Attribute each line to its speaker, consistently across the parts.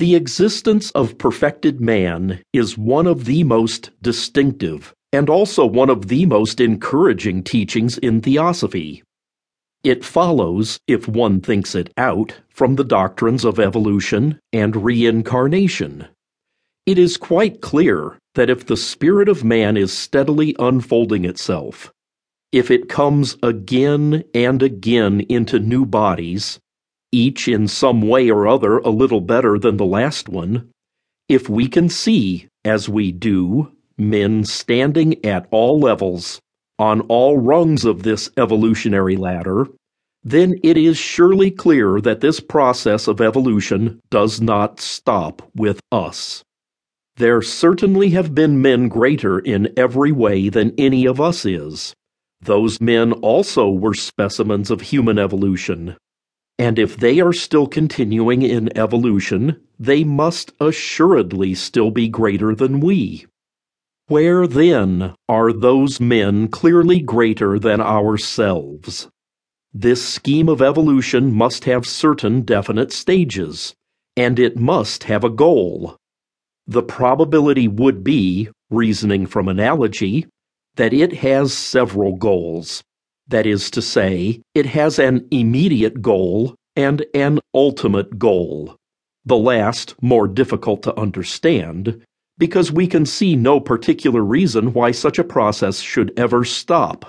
Speaker 1: The existence of perfected man is one of the most distinctive and also one of the most encouraging teachings in theosophy. It follows, if one thinks it out, from the doctrines of evolution and reincarnation. It is quite clear that if the spirit of man is steadily unfolding itself, if it comes again and again into new bodies, each in some way or other a little better than the last one, if we can see, as we do, men standing at all levels, on all rungs of this evolutionary ladder, then it is surely clear that this process of evolution does not stop with us. There certainly have been men greater in every way than any of us is. Those men also were specimens of human evolution. And if they are still continuing in evolution, they must assuredly still be greater than we. Where then are those men clearly greater than ourselves? This scheme of evolution must have certain definite stages, and it must have a goal. The probability would be, reasoning from analogy, that it has several goals. That is to say, it has an immediate goal and an ultimate goal. The last more difficult to understand, because we can see no particular reason why such a process should ever stop.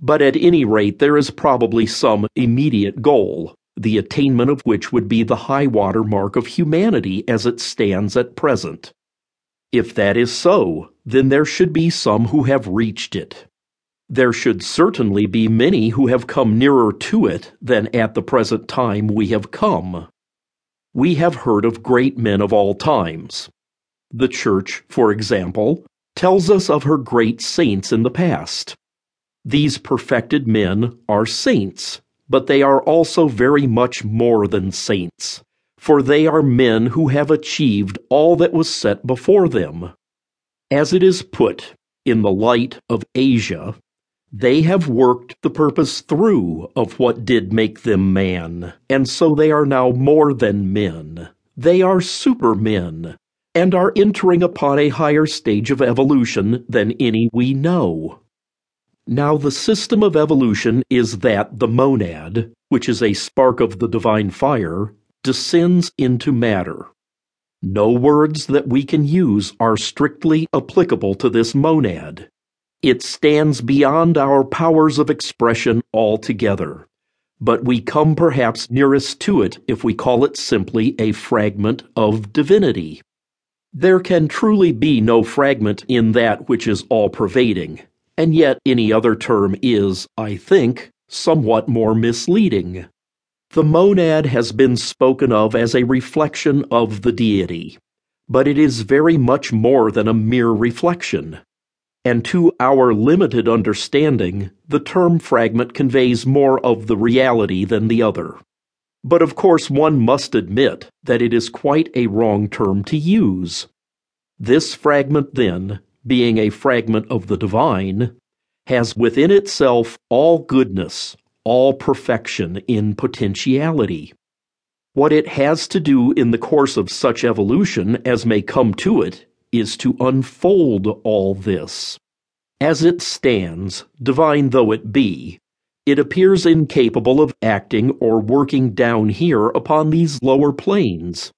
Speaker 1: But at any rate, there is probably some immediate goal, the attainment of which would be the high water mark of humanity as it stands at present. If that is so, then there should be some who have reached it. There should certainly be many who have come nearer to it than at the present time we have come. We have heard of great men of all times, the Church, for example, tells us of her great saints in the past. These perfected men are saints, but they are also very much more than saints, for they are men who have achieved all that was set before them. As it is put, in the light of Asia, they have worked the purpose through of what did make them man, and so they are now more than men. They are supermen, and are entering upon a higher stage of evolution than any we know. Now, the system of evolution is that the monad, which is a spark of the divine fire, descends into matter. No words that we can use are strictly applicable to this monad. It stands beyond our powers of expression altogether, but we come perhaps nearest to it if we call it simply a fragment of divinity. There can truly be no fragment in that which is all pervading, and yet any other term is, I think, somewhat more misleading. The monad has been spoken of as a reflection of the deity, but it is very much more than a mere reflection. And to our limited understanding, the term fragment conveys more of the reality than the other. But of course, one must admit that it is quite a wrong term to use. This fragment, then, being a fragment of the divine, has within itself all goodness, all perfection in potentiality. What it has to do in the course of such evolution as may come to it is to unfold all this. As it stands, divine though it be, it appears incapable of acting or working down here upon these lower planes.